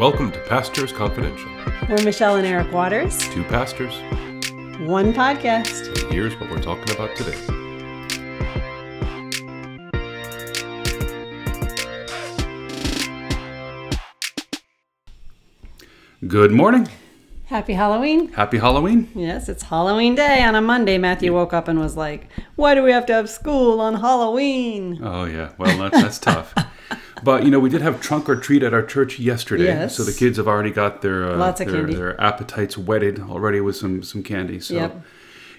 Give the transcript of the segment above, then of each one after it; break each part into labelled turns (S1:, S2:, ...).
S1: Welcome to Pastors Confidential.
S2: We're Michelle and Eric Waters.
S1: Two pastors,
S2: One podcast.
S1: and here's what we're talking about today. Good morning.
S2: Happy Halloween.
S1: Happy Halloween.
S2: Yes, it's Halloween day on a Monday. Matthew woke up and was like, Why do we have to have school on Halloween?
S1: Oh, yeah. Well, that's, that's tough. But, you know, we did have trunk or treat at our church yesterday.
S2: Yes.
S1: So the kids have already got their, uh, their, their appetites whetted already with some, some candy. So.
S2: Yep.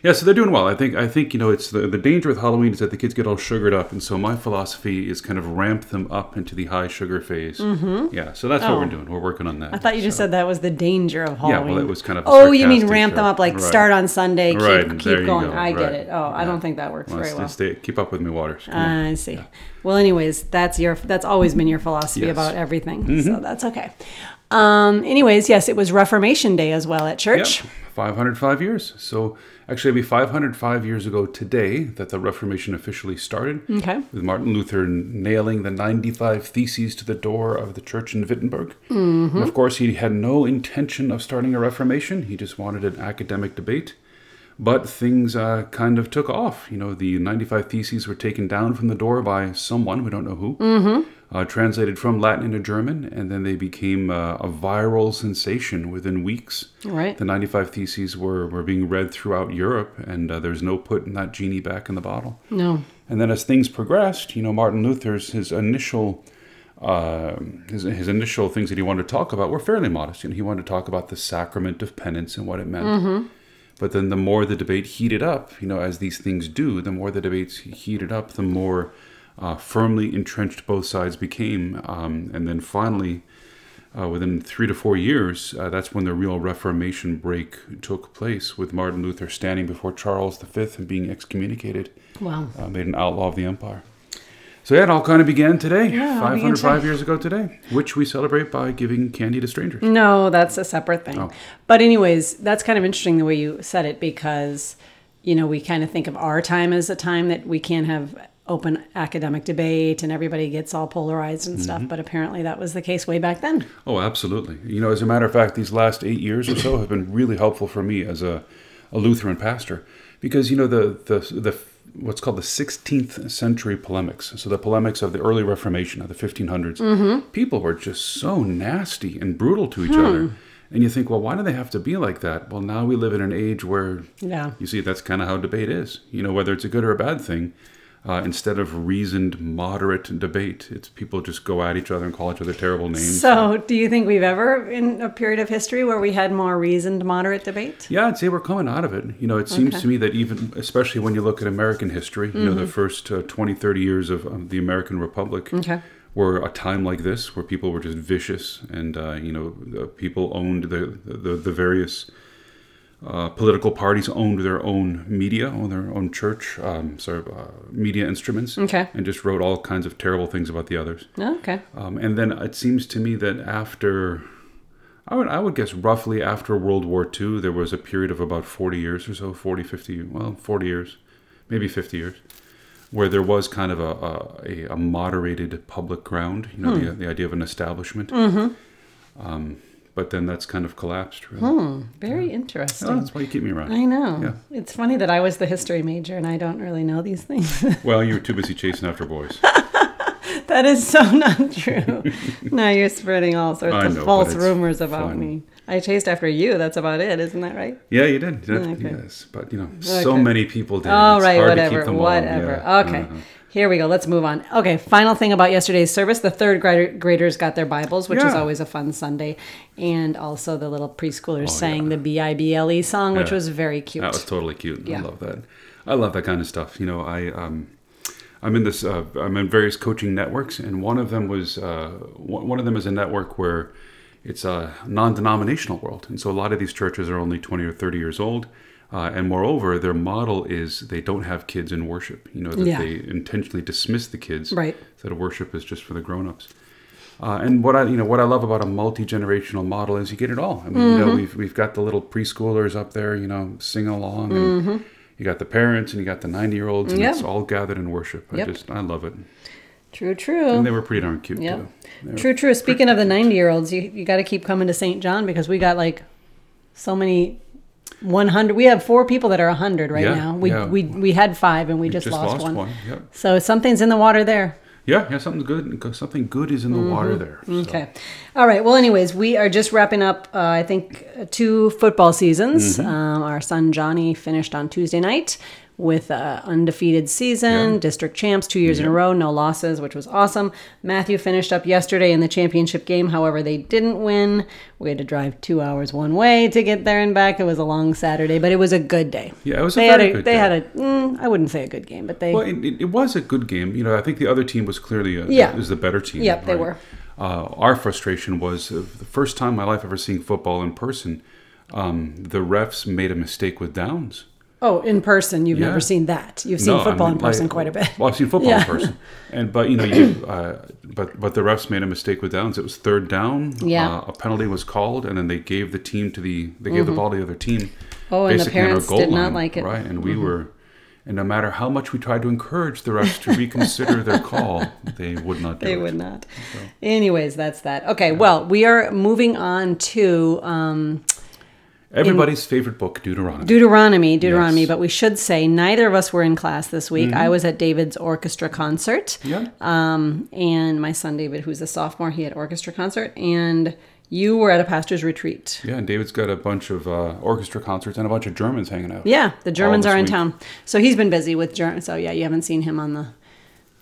S1: Yeah, so they're doing well. I think I think you know it's the the danger with Halloween is that the kids get all sugared up, and so my philosophy is kind of ramp them up into the high sugar phase. Mm-hmm. Yeah, so that's what
S2: Oh.
S1: we're doing. We're working on that.
S2: I thought you just said that was the danger of Halloween.
S1: Yeah, well, it was kind of
S2: Oh, you mean ramp them up like
S1: Right.
S2: start on Sunday, keep,
S1: Right,
S2: keep
S1: there
S2: going.
S1: go,
S2: I get it. Oh, I don't think that works
S1: Well,
S2: very well.
S1: stay- keep up with me, Waters. On.
S2: I see. Well, anyways, that's your that's always been your philosophy
S1: Yes. Mm-hmm.
S2: about everything. So that's okay. Um, anyways, yes, it was Reformation Day as well at church.
S1: Yep, 505 years. So actually, it'll be 505 years ago today that the Reformation officially started.
S2: Okay.
S1: With Martin Luther nailing the 95 Theses to the door of the church in Wittenberg.
S2: Mm-hmm.
S1: And of course, he had no intention of starting a Reformation. He just wanted an academic debate. But things uh, kind of took off. You know, the 95 Theses were taken down from the door by someone, we don't know who,
S2: Mm-hmm.
S1: Uh, translated from Latin into German, and then they became uh, a viral sensation within weeks.
S2: Right.
S1: The 95 Theses were, were being read throughout Europe, and uh, there's no putting that genie back in the bottle.
S2: No.
S1: And then as things progressed, you know, Martin Luther's his initial uh, his, his initial things that he wanted to talk about were fairly modest. You know, he wanted to talk about the sacrament of penance and what it meant. But then the more the debate heated up, you know, as these things do, the more the debates heated up, the more uh, firmly entrenched both sides became. Um, and then finally, uh, within three to four years, uh, that's when the real Reformation break took place, with Martin Luther standing before Charles V and being excommunicated
S2: Wow.
S1: uh, made an outlaw of the empire. So yeah, it all kind of began today,
S2: Yeah, it began
S1: 505
S2: today.
S1: years ago today, which we celebrate by giving candy to strangers.
S2: No, that's a separate thing.
S1: Oh.
S2: But anyways, that's kind of interesting the way you said it because you know, we kind of think of our time as a time that we can't have open academic debate and everybody gets all polarized and
S1: Mm-hmm.
S2: stuff, but apparently that was the case way back then.
S1: Oh, absolutely. You know, as a matter of fact, these last eight years or so have been really helpful for me as a, a Lutheran pastor because you know the the the what's called the 16th century polemics. So the polemics of the early Reformation of the 1500s.
S2: Mm-hmm.
S1: People were just so nasty and brutal to each
S2: Hmm.
S1: other. And you think, well, why do they have to be like that? Well, now we live in an age where
S2: Yeah.
S1: You see, that's kind of how debate is. You know, whether it's a good or a bad thing, uh, instead of reasoned, moderate debate, it's people just go at each other and call each other terrible names.
S2: So, do you think we've ever in a period of history where we had more reasoned moderate debate?
S1: yeah, I'd say we're coming out of it. You know, it seems
S2: Okay.
S1: to me that even, especially when you look at American history, you know, the first uh, 20, 30 years of, of the American Republic
S2: Okay.
S1: were a time like this where people were just vicious and, uh, you know, people owned the, the, the various uh, political parties owned their own media, owned their own church, um, sorry, uh, media instruments,
S2: Okay.
S1: and just wrote all kinds of terrible things about the others.
S2: Okay.
S1: Um, and then it seems to me that after, I would, I would guess roughly after World War II, there was a period of about 40 years or so, 40, 50, well, 40 years, maybe 50 years, where there was kind of a, a, a, moderated public ground, you know, the, the idea of an establishment. Um, but then that's kind of collapsed. Really.
S2: Very interesting.
S1: Oh, that's why you keep me around.
S2: I know.
S1: Yeah.
S2: It's funny that I was the history major and I don't really know these things.
S1: Well, you were too busy chasing after boys.
S2: that is so not true. now you're spreading all sorts
S1: I
S2: of
S1: know,
S2: false rumors about
S1: fun.
S2: me. I chased after you. That's about it, isn't that right?
S1: Yeah, you did. Did.
S2: Okay.
S1: Yes, but you know, so many people did.
S2: All
S1: It's
S2: right,
S1: hard to
S2: whatever,
S1: keep them all.
S2: whatever.
S1: Yeah.
S2: Okay,
S1: Uh-huh.
S2: Here we go. Let's move on. Okay, final thing about yesterday's service: the third graders got their Bibles, which is always a fun Sunday, and also the little preschoolers
S1: Oh,
S2: sang
S1: yeah.
S2: the B I B L E song, which
S1: Yeah.
S2: was very cute.
S1: That was totally cute.
S2: Yeah.
S1: I love that. I love that kind of stuff. You know, I um, I'm in this. Uh, I'm in various coaching networks, and one of them was uh, one one of them is a network where it's a non-denominational world, and so a lot of these churches are only 20 or 30 years old. Uh, and moreover, their model is they don't have kids in worship. You know that
S2: Yeah.
S1: they intentionally dismiss the kids.
S2: Right.
S1: So that worship is just for the grown-ups. Uh, and what I, you know, what I love about a multi-generational model is you get it all. I mean, you
S2: Mm-hmm.
S1: know, we've we've got the little preschoolers up there, you know, singing along, and you got the parents and you got the ninety-year-olds, and
S2: Mm-hmm. Yep.
S1: it's all gathered in worship. I
S2: Yep.
S1: just, I love it.
S2: True, true.
S1: And they were pretty darn cute too.
S2: True, true. Speaking of the 90 year olds, you, you got to keep coming to St. John because we got like so many 100. We have four people that are 100 right
S1: Yeah,
S2: now. We,
S1: yeah.
S2: we, we had five and we just,
S1: just
S2: lost,
S1: lost
S2: one.
S1: Yep.
S2: So something's in the water there.
S1: Yeah, yeah, something good. Something good is in the water there. so.
S2: Mm-hmm. Okay. All right. Well, anyways, we are just wrapping up, uh, I think, two football seasons.
S1: Mm-hmm.
S2: Um, our son Johnny finished on Tuesday night with a undefeated season,
S1: Yeah.
S2: district champs two years in a row, no losses, which was awesome. Matthew finished up yesterday in the championship game. However, they didn't win. We had to drive two hours one way to get there and back. It was a long Saturday, but it was a good day.
S1: Yeah, it was a
S2: They
S1: very
S2: had a,
S1: good
S2: they
S1: day.
S2: had a, mm, I wouldn't say a good game, but they,
S1: Well, it, it, was a good game. You know, I think the other team was clearly a,
S2: Yeah.
S1: is the better team.
S2: Yep, they were.
S1: Uh, our frustration was the first time in my life ever seeing football in person. Um, the refs made a mistake with downs.
S2: Oh, in person, you've
S1: Yeah.
S2: never seen that. You've seen
S1: No, I
S2: football
S1: mean,
S2: in person
S1: like-
S2: quite a bit.
S1: Well, I've seen football
S2: Yeah.
S1: in person, and but you know, you uh, but but the refs made a mistake with downs. It was third down.
S2: Yeah.
S1: uh, a penalty was called, and then they gave the team to the they gave the ball to the other team.
S2: Oh, and the
S1: basically on our
S2: parents did not like it. Mm-hmm.
S1: right? And we were, and no matter how much we tried to encourage the refs to reconsider their call, they would not do
S2: They
S1: it.
S2: would not. Anyways, that's that. Okay, well, we are moving on to um,
S1: Everybody's favorite book, Deuteronomy.
S2: Deuteronomy. Deuteronomy,
S1: Yes.
S2: but we should say neither of us were in class this week. I was at David's orchestra concert,
S1: yeah,
S2: um, and my son David, who's a sophomore, he had orchestra concert, and you were at a pastor's retreat.
S1: yeah. And David's got a bunch of uh, orchestra concerts and a bunch of Germans hanging out.
S2: Yeah, the Germans are in
S1: week.
S2: town, so he's been busy with German. So yeah, you haven't seen him on the,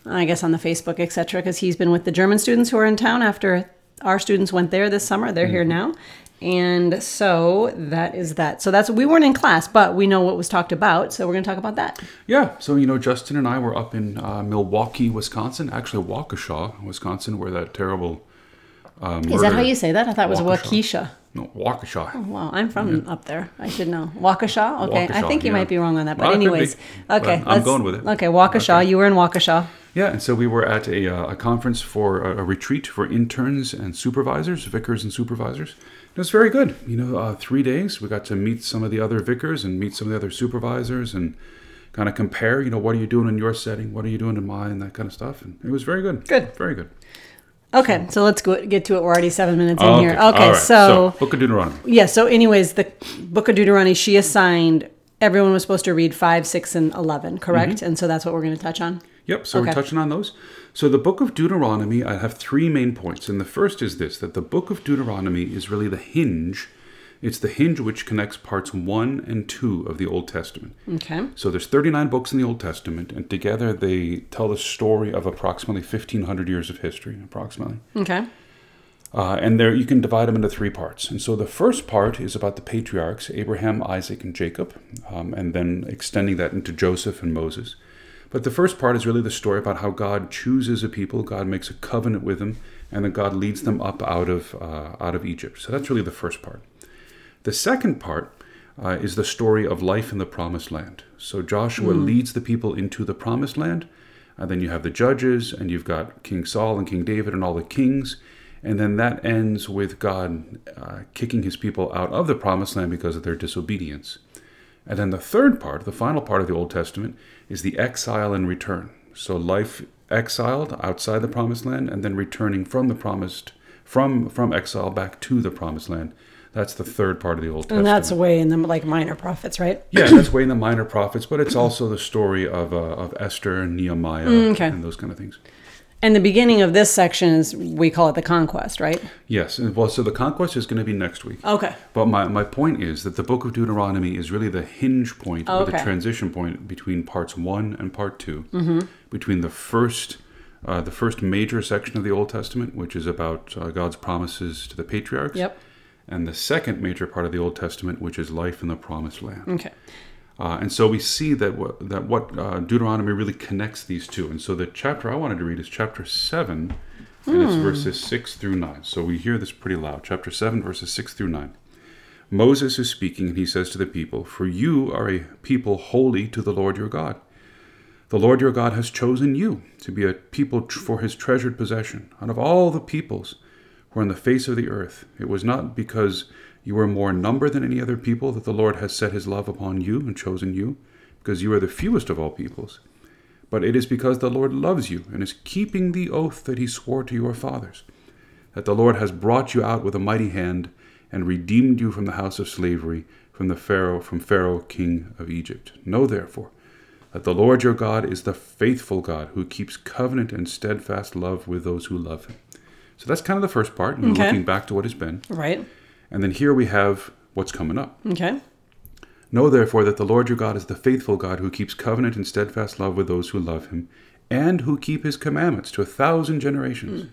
S2: I guess on the Facebook, etc. Because he's been with the German students who are in town after our students went there this summer. They're here
S1: Mm-hmm.
S2: now, and so that is that. So that's we weren't in class, but we know what was talked about, so we're going to talk about that.
S1: Yeah, so you know, Justin and I were up in uh, Milwaukee, Wisconsin, actually Waukesha, Wisconsin, where that terrible. Uh,
S2: Is that how you say that? I thought it was Waukesha.
S1: No, Waukesha.
S2: Oh, wow, I'm from up there. I should know. Waukesha? Okay. I think you
S1: yeah.
S2: might be wrong on that. But
S1: Well,
S2: anyways.
S1: but
S2: Okay.
S1: I'm going with it.
S2: Okay, Waukesha. You were in Waukesha.
S1: Yeah, and so we were at a, uh, a conference for a, a retreat for interns and supervisors, vicars and supervisors. It was very good. You know, uh, three days. We got to meet some of the other vicars and meet some of the other supervisors and kind of compare. You know, what are you doing in your setting? What are you doing in mine? That kind of stuff. And it was very good.
S2: Good.
S1: Very good.
S2: Okay, so let's go get to it. We're already seven minutes in
S1: Okay.
S2: here. Okay,
S1: right.
S2: so,
S1: Book of Deuteronomy.
S2: yeah. So, anyways, the Book of Deuteronomy. She assigned everyone was supposed to read five, six, and eleven. Correct.
S1: Mm-hmm.
S2: And so that's what we're going to touch on.
S1: Yep, so
S2: Okay.
S1: we're touching on those. So the book of Deuteronomy, I have three main points. And the first is this that the book of Deuteronomy is really the hinge. It's the hinge which connects parts 1 and 2 of the Old Testament.
S2: Okay.
S1: So there's 39 books in the Old Testament, and together they tell the story of approximately 1,500 years of history, approximately.
S2: Okay.
S1: Uh, and there you can divide them into three parts. And so the first part is about the patriarchs, Abraham, Isaac, and Jacob, um, and then extending that into Joseph and Moses. But the first part is really the story about how God chooses a people, God makes a covenant with them, and then God leads them up out of uh, out of Egypt. So that's really the first part. The second part uh, is the story of life in the promised land. So Joshua leads the people into the promised land. And then you have the judges, and you've got King Saul and King David and all the kings. And then that ends with God uh, kicking his people out of the promised land because of their disobedience. And then the third part, the final part of the Old Testament, is the exile and return. So life exiled outside the promised land and then returning from the promised from from exile back to the promised land. That's the third part of the Old Testament.
S2: And that's way in the like minor prophets, right?
S1: yeah, that's way in the minor prophets, but it's also the story of uh, of Esther and Nehemiah
S2: Mm, okay.
S1: and those kind of things.
S2: And the beginning of this section is we call it the conquest, right?
S1: Yes, well, so the conquest is going to be next week.
S2: Okay.
S1: But my, my point is that the book of Deuteronomy is really the hinge point or the transition point between parts one and part 2 mm-hmm. between the first uh, the first major section of the Old Testament, which is about uh, God's promises to the patriarchs,
S2: Yep.
S1: and the second major part of the Old Testament, which is life in the promised land.
S2: Okay.
S1: Uh, and so we see that what, that what uh, Deuteronomy really connects these two. And so the chapter I wanted to read is chapter 7, and it's verses 6 through 9. So we hear this pretty loud. Chapter 7, verses 6 through 9. Moses is speaking, and he says to the people, For you are a people holy to the Lord your God. The Lord your God has chosen you to be a people tr- for his treasured possession. Out of all the peoples who are on the face of the earth, it was not because you are more in number than any other people that the Lord has set his love upon you and chosen you, because you are the fewest of all peoples, but it is because the Lord loves you and is keeping the oath that he swore to your fathers, that the Lord has brought you out with a mighty hand and redeemed you from the house of slavery, from the Pharaoh, from Pharaoh, king of Egypt. Know therefore that the Lord your God is the faithful God who keeps covenant and steadfast love with those who love him. So that's kind of the first part, know,
S2: Okay.
S1: looking back to what has been.
S2: Right.
S1: And then here we have what's coming up.
S2: Okay.
S1: Know therefore that the Lord your God is the faithful God who keeps covenant and steadfast love with those who love him, and who keep his commandments to a thousand generations. Hmm.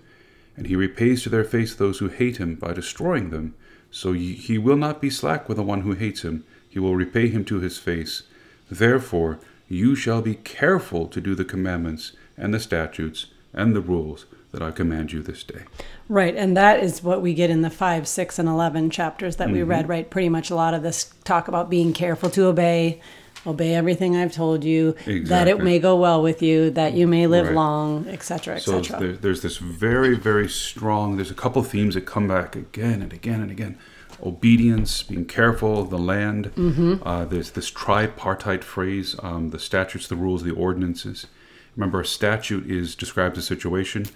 S1: And he repays to their face those who hate him by destroying them. So he will not be slack with the one who hates him, he will repay him to his face. Therefore you shall be careful to do the commandments and the statutes and the rules that I command you this day.
S2: Right. And that is what we get in the 5, 6, and 11 chapters that we
S1: Mm-hmm.
S2: read, right? Pretty much a lot of this talk about being careful to obey, obey everything I've told you, that it may go well with you, that you may live
S1: Right.
S2: long, etc.,
S1: So
S2: etc.
S1: there, there's this very, very strong. There's a couple themes that come back again and again and again: obedience, being careful, the land. Uh, there's this tripartite phrase: um, the statutes, the rules, the ordinances. Remember, a statute is describes a situation.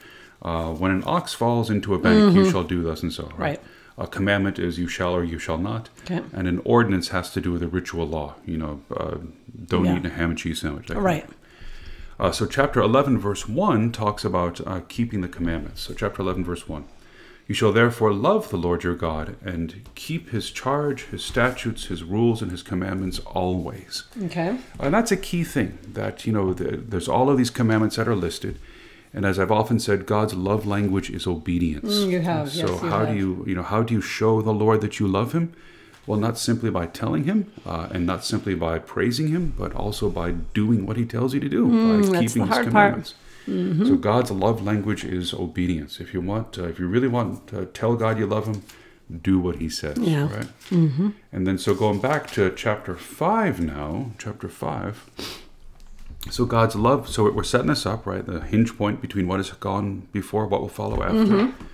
S1: Uh, when an ox falls into a bank, you shall do thus and so. Right.
S2: Right.
S1: A commandment is you shall or you shall not.
S2: Okay.
S1: And an ordinance has to do with a ritual law. You know, uh, don't
S2: Yeah.
S1: eat a ham and cheese sandwich.
S2: right.
S1: uh, so, chapter 11, verse 1 talks about uh, keeping the commandments. So, chapter 11, verse 1. You shall therefore love the Lord your God and keep his charge, his statutes, his rules, and his commandments always.
S2: Okay.
S1: And that's a key thing that, you know, the, there's all of these commandments that are listed. And as I've often said, God's love language is obedience.
S2: Mm, you have,
S1: So
S2: yes, you
S1: how do you, you know, how do you show the Lord that you love him? Well, not simply by telling him, uh, and not simply by praising him, but also by doing what he tells you to do, by
S2: Mm, that's
S1: keeping his commandments. So God's love language is obedience. If you want, uh, if you really want to tell God you love Him, do what He says.
S2: Yeah.
S1: Right. Mm-hmm. And then, so going back to chapter five now, chapter five. So God's love. So we're setting this up, right? The hinge point between what has gone before, what will follow after.
S2: Mm-hmm.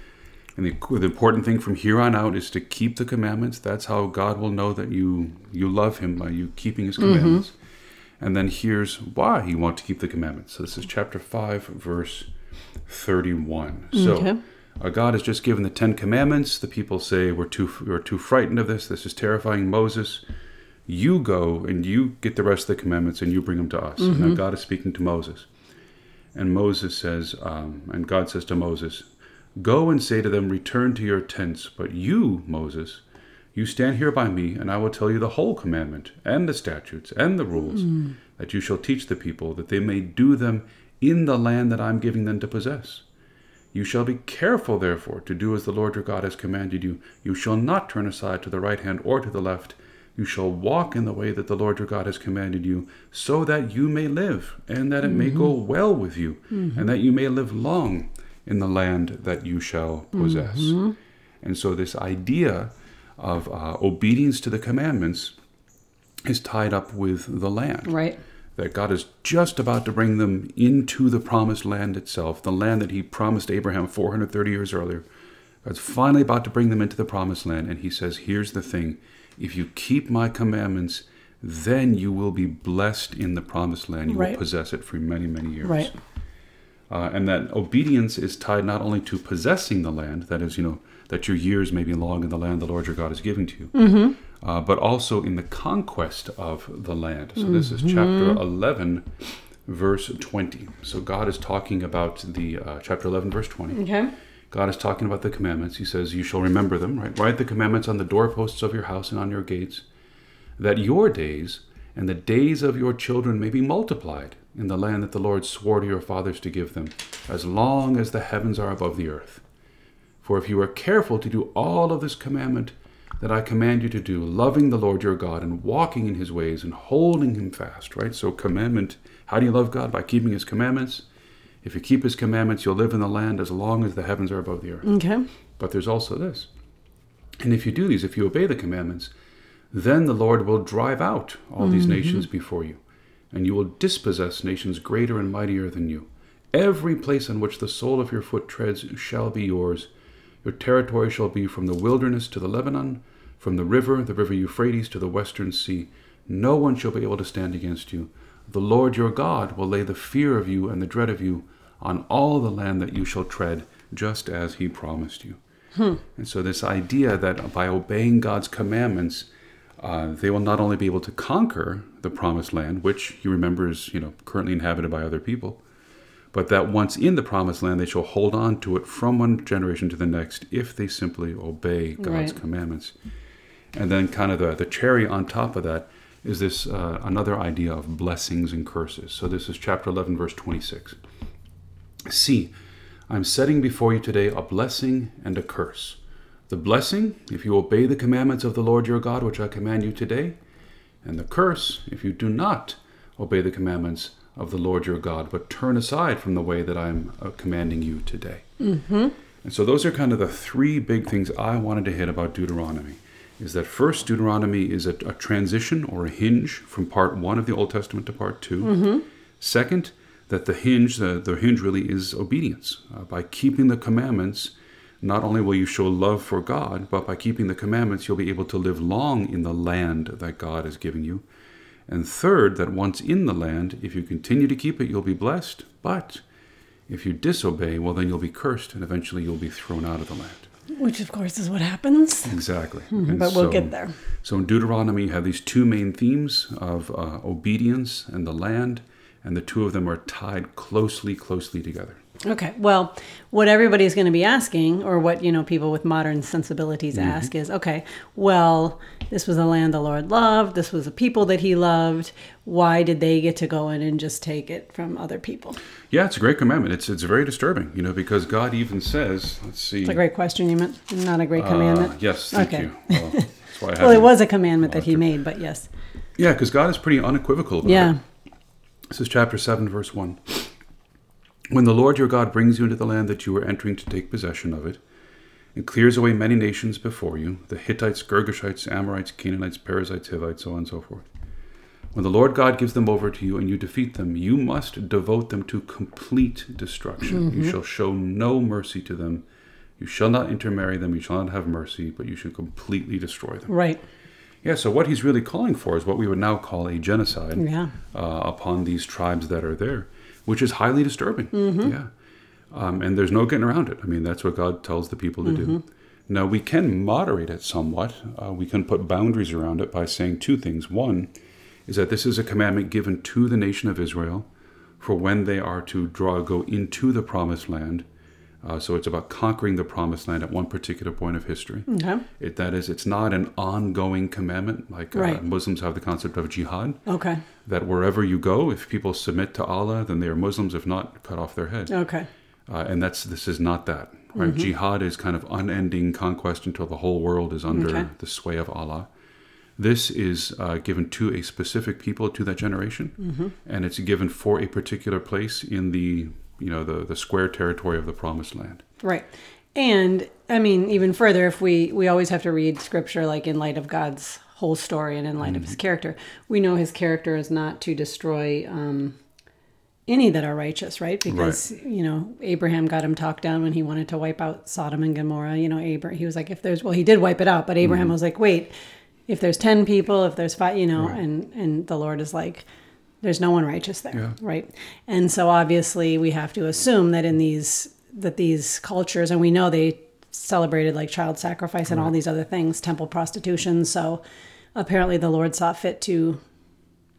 S1: And the, the important thing from here on out is to keep the commandments. That's how God will know that you you love Him by you keeping His commandments. And then here's why you want to keep the commandments. So this is chapter 5, verse 31. So
S2: Okay.
S1: uh, God has just given the Ten Commandments. The people say, we're too, we're too frightened of this. This is terrifying. Moses, you go and you get the rest of the commandments and you bring them to us. And now God is speaking to Moses. And Moses says, um, and God says to Moses, Go and say to them, Return to your tents. But you, Moses, you stand here by me, and I will tell you the whole commandment, and the statutes, and the rules, that you shall teach the people, that they may do them in the land that I am giving them to possess. You shall be careful, therefore, to do as the Lord your God has commanded you. You shall not turn aside to the right hand or to the left. You shall walk in the way that the Lord your God has commanded you, so that you may live, and that it may go well with you, and that you may live long in the land that you shall possess. And so, this idea of uh, obedience to the commandments is tied up with the land
S2: Right.
S1: that God is just about to bring them into the promised land itself, the land that He promised Abraham 430 years earlier. God's finally about to bring them into the promised land, and He says, Here's the thing if you keep my commandments, then you will be blessed in the promised land. You
S2: Right.
S1: will possess it for many, many years.
S2: Right.
S1: Uh, and that obedience is tied not only to possessing the land, that is, you know, that your years may be long in the land the Lord your God is giving to you,
S2: Mm-hmm.
S1: uh, but also in the conquest of the land. So this is chapter
S2: Mm-hmm.
S1: 11, verse 20. So God is talking about the uh, chapter 11, verse 20.
S2: Okay.
S1: God is talking about the commandments. He says, You shall remember them, right? Write the commandments on the doorposts of your house and on your gates, that your days and the days of your children may be multiplied in the land that the Lord swore to your fathers to give them, as long as the heavens are above the earth. For if you are careful to do all of this commandment that I command you to do, loving the Lord your God and walking in his ways and holding him fast, right? So, commandment how do you love God? By keeping his commandments. If you keep his commandments, you'll live in the land as long as the heavens are above the earth.
S2: Okay.
S1: But there's also this. And if you do these, if you obey the commandments, then the Lord will drive out all these mm-hmm. nations before you, and you will dispossess nations greater and mightier than you. Every place on which the sole of your foot treads shall be yours. Your territory shall be from the wilderness to the Lebanon, from the river, the river Euphrates, to the western sea. No one shall be able to stand against you. the Lord your God will lay the fear of you and the dread of you on all the land that you shall tread, just as he promised you. And so, this idea that by obeying God's commandments, uh, they will not only be able to conquer the promised land, which he remembers, you know, currently inhabited by other people, but that once in the promised land, they shall hold on to it from one generation to the next if they simply obey God's
S2: Right.
S1: commandments. And then, kind of the, the cherry on top of that is this uh, another idea of blessings and curses. So, this is chapter 11, verse 26. See, I'm setting before you today a blessing and a curse. The blessing, if you obey the commandments of the Lord your God, which I command you today, and the curse, if you do not obey the commandments of the Lord your God, but turn aside from the way that I'm uh, commanding you today. Mm-hmm. And so those are kind of the three big things I wanted to hit about Deuteronomy. Is that first, Deuteronomy is a, a transition or a hinge from part one of the Old Testament to part 2 Second, that the hinge, the, the hinge really is obedience. Uh, by keeping the commandments, not only will you show love for God, but by keeping the commandments, you'll be able to live long in the land that God has given you. And third, that once in the land, if you continue to keep it, you'll be blessed. But if you disobey, well, then you'll be cursed, and eventually you'll be thrown out of the land.
S2: Which, of course, is what happens.
S1: Exactly. And
S2: But we'll
S1: so-
S2: get there.
S1: So in Deuteronomy, you have these two main themes of uh, obedience and the land, and the two of them are tied closely, closely together.
S2: Okay. Well, what everybody's going to be asking, or what you know, people with modern sensibilities
S1: Mm-hmm.
S2: ask, is, okay, well, this was a land the Lord loved. This was a people that He loved. Why did they get to go in and just take it from other people?
S1: Yeah, it's a great commandment. It's it's very disturbing, you know, because God even says, let's see.
S2: It's a great question you meant, not a great
S1: uh,
S2: commandment.
S1: yes, thank
S2: Okay.
S1: you. Well, that's why I
S2: Well, it was a commandment that He made, but yes.
S1: Yeah, because God is pretty unequivocal about
S2: Yeah.
S1: it. This is chapter 7, verse 1. When the Lord your God brings you into the land that you are entering to take possession of it, and clears away many nations before you the Hittites, Girgashites, Amorites, Canaanites, Perizzites, Hivites, so on and so forth. When the Lord God gives them over to you and you defeat them, you must devote them to complete destruction. You mm-hmm. shall show no mercy to them. You shall not intermarry them. You shall not have mercy, but you shall completely destroy them.
S2: Right.
S1: Yeah, so what he's really calling for is what we would now call a genocide
S2: Yeah.
S1: uh, upon these tribes that are there, which is highly disturbing. Yeah. Um, and there's no getting around it. I mean, that's what God tells the people to do. Now, we can moderate it somewhat. Uh, we can put boundaries around it by saying two things. One is that this is a commandment given to the nation of Israel for when they are to draw, go into the promised land. Uh, so it's about conquering the promised land at one particular point of history.
S2: Okay.
S1: It, that is, it's not an ongoing commandment like uh,
S2: Right.
S1: Muslims have the concept of jihad.
S2: Okay.
S1: That wherever you go, if people submit to Allah, then they are Muslims. If not, cut off their head.
S2: Okay.
S1: Uh, and that's this is not that. Right?
S2: Mm-hmm.
S1: Jihad is kind of unending conquest until the whole world is under
S2: Okay.
S1: the sway of Allah. This is uh, given to a specific people to that generation,
S2: Mm-hmm.
S1: and it's given for a particular place in the you know the the square territory of the promised land.
S2: Right. And I mean, even further, if we we always have to read scripture like in light of God's whole story and in light of
S1: Mm-hmm.
S2: His character, we know His character is not to destroy um, any that are righteous, right? Because you know Abraham got him talked down when he wanted to wipe out Sodom and Gomorrah. You know, Abraham he was like, if there's well, he did wipe it out, but Abraham
S1: Mm-hmm.
S2: was like, wait, if there's ten people, if there's five, you know, and and the Lord is like. There's no one righteous there,
S1: Yeah.
S2: right? And so obviously we have to assume that in these that these cultures, and we know they celebrated like child sacrifice and all these other things, temple prostitution. So apparently the Lord saw fit to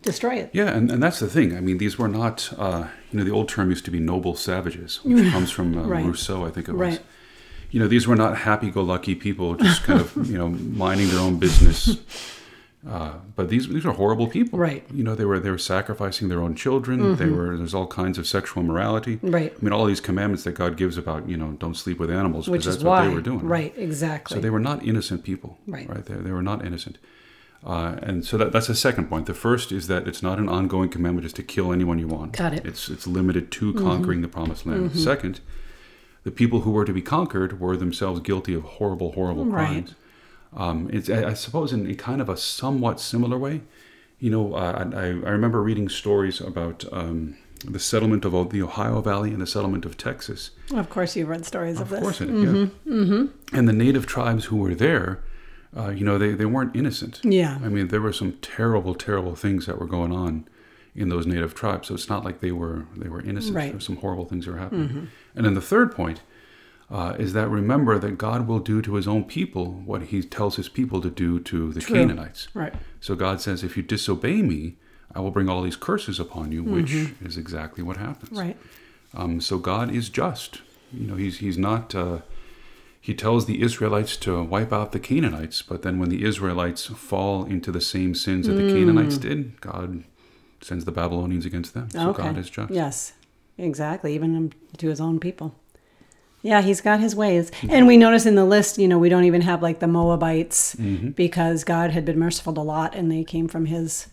S2: destroy it.
S1: Yeah, and, and that's the thing. I mean, these were not, uh, you know, the old term used to be noble savages, which comes from uh,
S2: Right.
S1: Rousseau, I think it was.
S2: Right.
S1: You know, these were not happy go lucky people just kind of, you know, minding their own business. Uh, but these these are horrible people.
S2: Right.
S1: You know, they were they were sacrificing their own children. They were there's all kinds of sexual immorality.
S2: Mm-hmm. Right.
S1: I mean, all these commandments that God gives about, you know, don't sleep with animals because
S2: is
S1: that's what
S2: why,
S1: they were doing.
S2: right? Exactly.
S1: So they were not innocent people.
S2: Right.
S1: Right. They, they were not innocent. Uh, and so that, that's the second point. The first is that it's not an ongoing commandment just to kill anyone you want.
S2: Got it. Mm-hmm.
S1: It's it's limited to conquering the promised land. Second, the people who were to be conquered were themselves guilty of horrible, horrible
S2: Right.
S1: crimes. Um, it's I, I suppose in, in kind of a somewhat similar way. You know, I, I remember reading stories about um, the settlement of the Ohio Valley and the settlement of Texas.
S2: of course, you've read stories of,
S1: Of course,
S2: this.
S1: it, yeah. Mm-hmm. And the native tribes who were there, uh, you know, they, they weren't innocent.
S2: Yeah.
S1: I mean, there were some terrible, terrible things that were going on in those native tribes. So it's not like they were they were innocent.
S2: Right. Mm-hmm.
S1: There were some horrible things that were happening. And then the third point uh, is that remember that God will do to His own people what He tells His people to do to the
S2: True.
S1: Canaanites.
S2: Right.
S1: So God says, if you disobey me, I will bring all these curses upon you, which is exactly what happens.
S2: Mm-hmm. Right.
S1: Um, so God is just. You know, he's he's not. Uh, he tells the Israelites to wipe out the Canaanites, but then when the Israelites fall into the same sins that the Canaanites did, God sends the Babylonians against them. So
S2: okay.
S1: God is just.
S2: Yes, exactly. Even to his own people. Yeah, he's got his ways. And we notice in the list, you know, we don't even have like the Moabites
S1: Mm-hmm.
S2: because God had been merciful to Lot and they came from his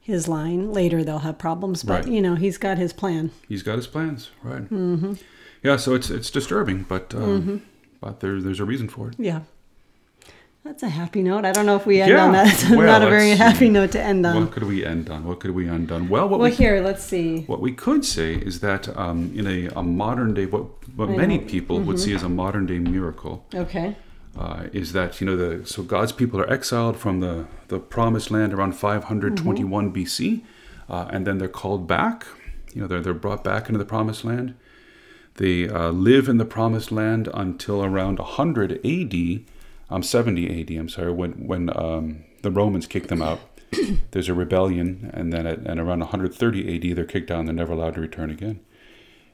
S2: his line. Later they'll have problems, but
S1: Right.
S2: you know, he's got his plan.
S1: He's got his plans, right? Mm-hmm. Yeah, so it's it's disturbing, but um,
S2: Mm-hmm.
S1: but there, there's a reason for it.
S2: Yeah. That's a happy note. I don't know if we end
S1: Yeah.
S2: on that. It's
S1: Well,
S2: not a very happy
S1: see.
S2: note to end on.
S1: What could we end on? What could we end on? Well, what
S2: well,
S1: we
S2: here, let's see.
S1: What we could say is that um, in a, a modern day, what, what
S2: I
S1: many
S2: know.
S1: people would see as a modern day miracle
S2: Okay.
S1: uh, is that, you know, the so God's people are exiled from the, the promised land around 521 BC, uh, and then they're called back. You know, they're, they're brought back into the promised land. They uh, live in the promised land until around 100 AD, um, 70 AD, I'm sorry, when, when um, the Romans kick them out. There's a rebellion, and then at, and around 130 AD, they're kicked out and they're never allowed to return again.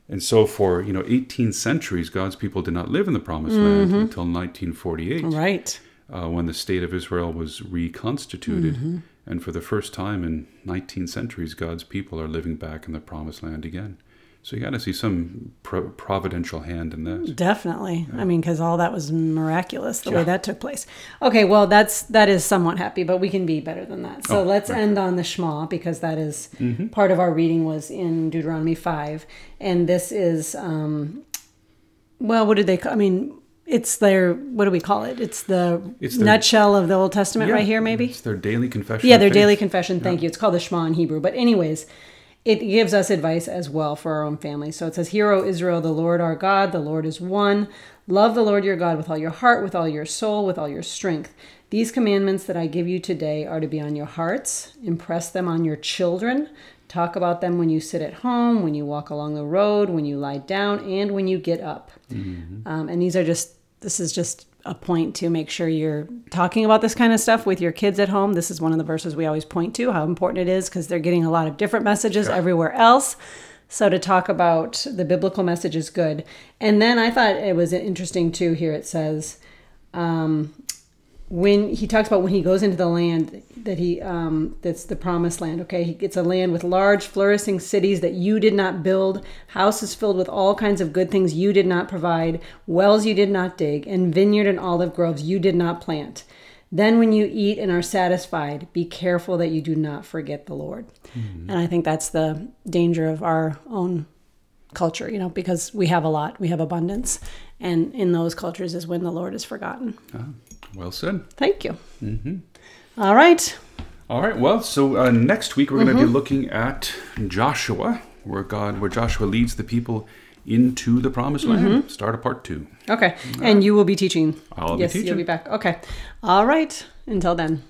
S1: And so, for you know, 18 centuries, God's people did not live in the Promised Land until 1948,
S2: Right.
S1: uh, when the state of Israel was reconstituted.
S2: Mm-hmm.
S1: And for the first time in 19 centuries, God's people are living back in the Promised Land again. So you got to see some pro- providential hand in that.
S2: Definitely. I mean, because all that was miraculous the way that took place. Okay, well, that's that is somewhat happy, but we can be better than that. So
S1: Oh,
S2: let's
S1: right.
S2: end on the Shema because that is-
S1: Mm-hmm.
S2: part of our reading was in Deuteronomy five, and this is, um, well, what did they? call I mean, it's their what do we call it? It's the
S1: It's their-
S2: nutshell of the Old Testament
S1: Yeah,
S2: right here, maybe.
S1: It's their daily confession.
S2: Yeah, their
S1: faith.
S2: daily confession. Thank you. It's called the Shema in Hebrew. But, anyways, it gives us advice as well for our own family. So it says, Hear, O Israel, the Lord our God, the Lord is one. Love the Lord your God with all your heart, with all your soul, with all your strength. These commandments that I give you today are to be on your hearts. Impress them on your children. Talk about them when you sit at home, when you walk along the road, when you lie down, and when you get up. Um, and these are just, this is just a point to make sure you're talking about this kind of stuff with your kids at home. This is one of the verses we always point to, how important it is because they're getting a lot of different messages everywhere else. So to talk about the biblical message is good. And then I thought it was interesting too. Here it says, um, when he talks about when he goes into the land that he um, that's the promised land okay? He gets a land with large flourishing cities that you did not build houses filled with all kinds of good things you did not provide wells you did not dig and vineyard and olive groves you did not plant. Then when you eat and are satisfied be careful that you do not forget the lord. And i think that's the danger of our own culture you know because we have a lot we have abundance and in those cultures is when the lord is forgotten.
S1: Ah, well said.
S2: Thank you. All right.
S1: All right. Well, so uh, next week we're going to
S2: Mm-hmm.
S1: be looking at Joshua, where God, where Joshua leads the people into the Promised Land.
S2: Mm-hmm.
S1: Start a part two.
S2: Okay. And you will be teaching.
S1: I'll be
S2: yes, you'll be back. Okay. All right. Until then.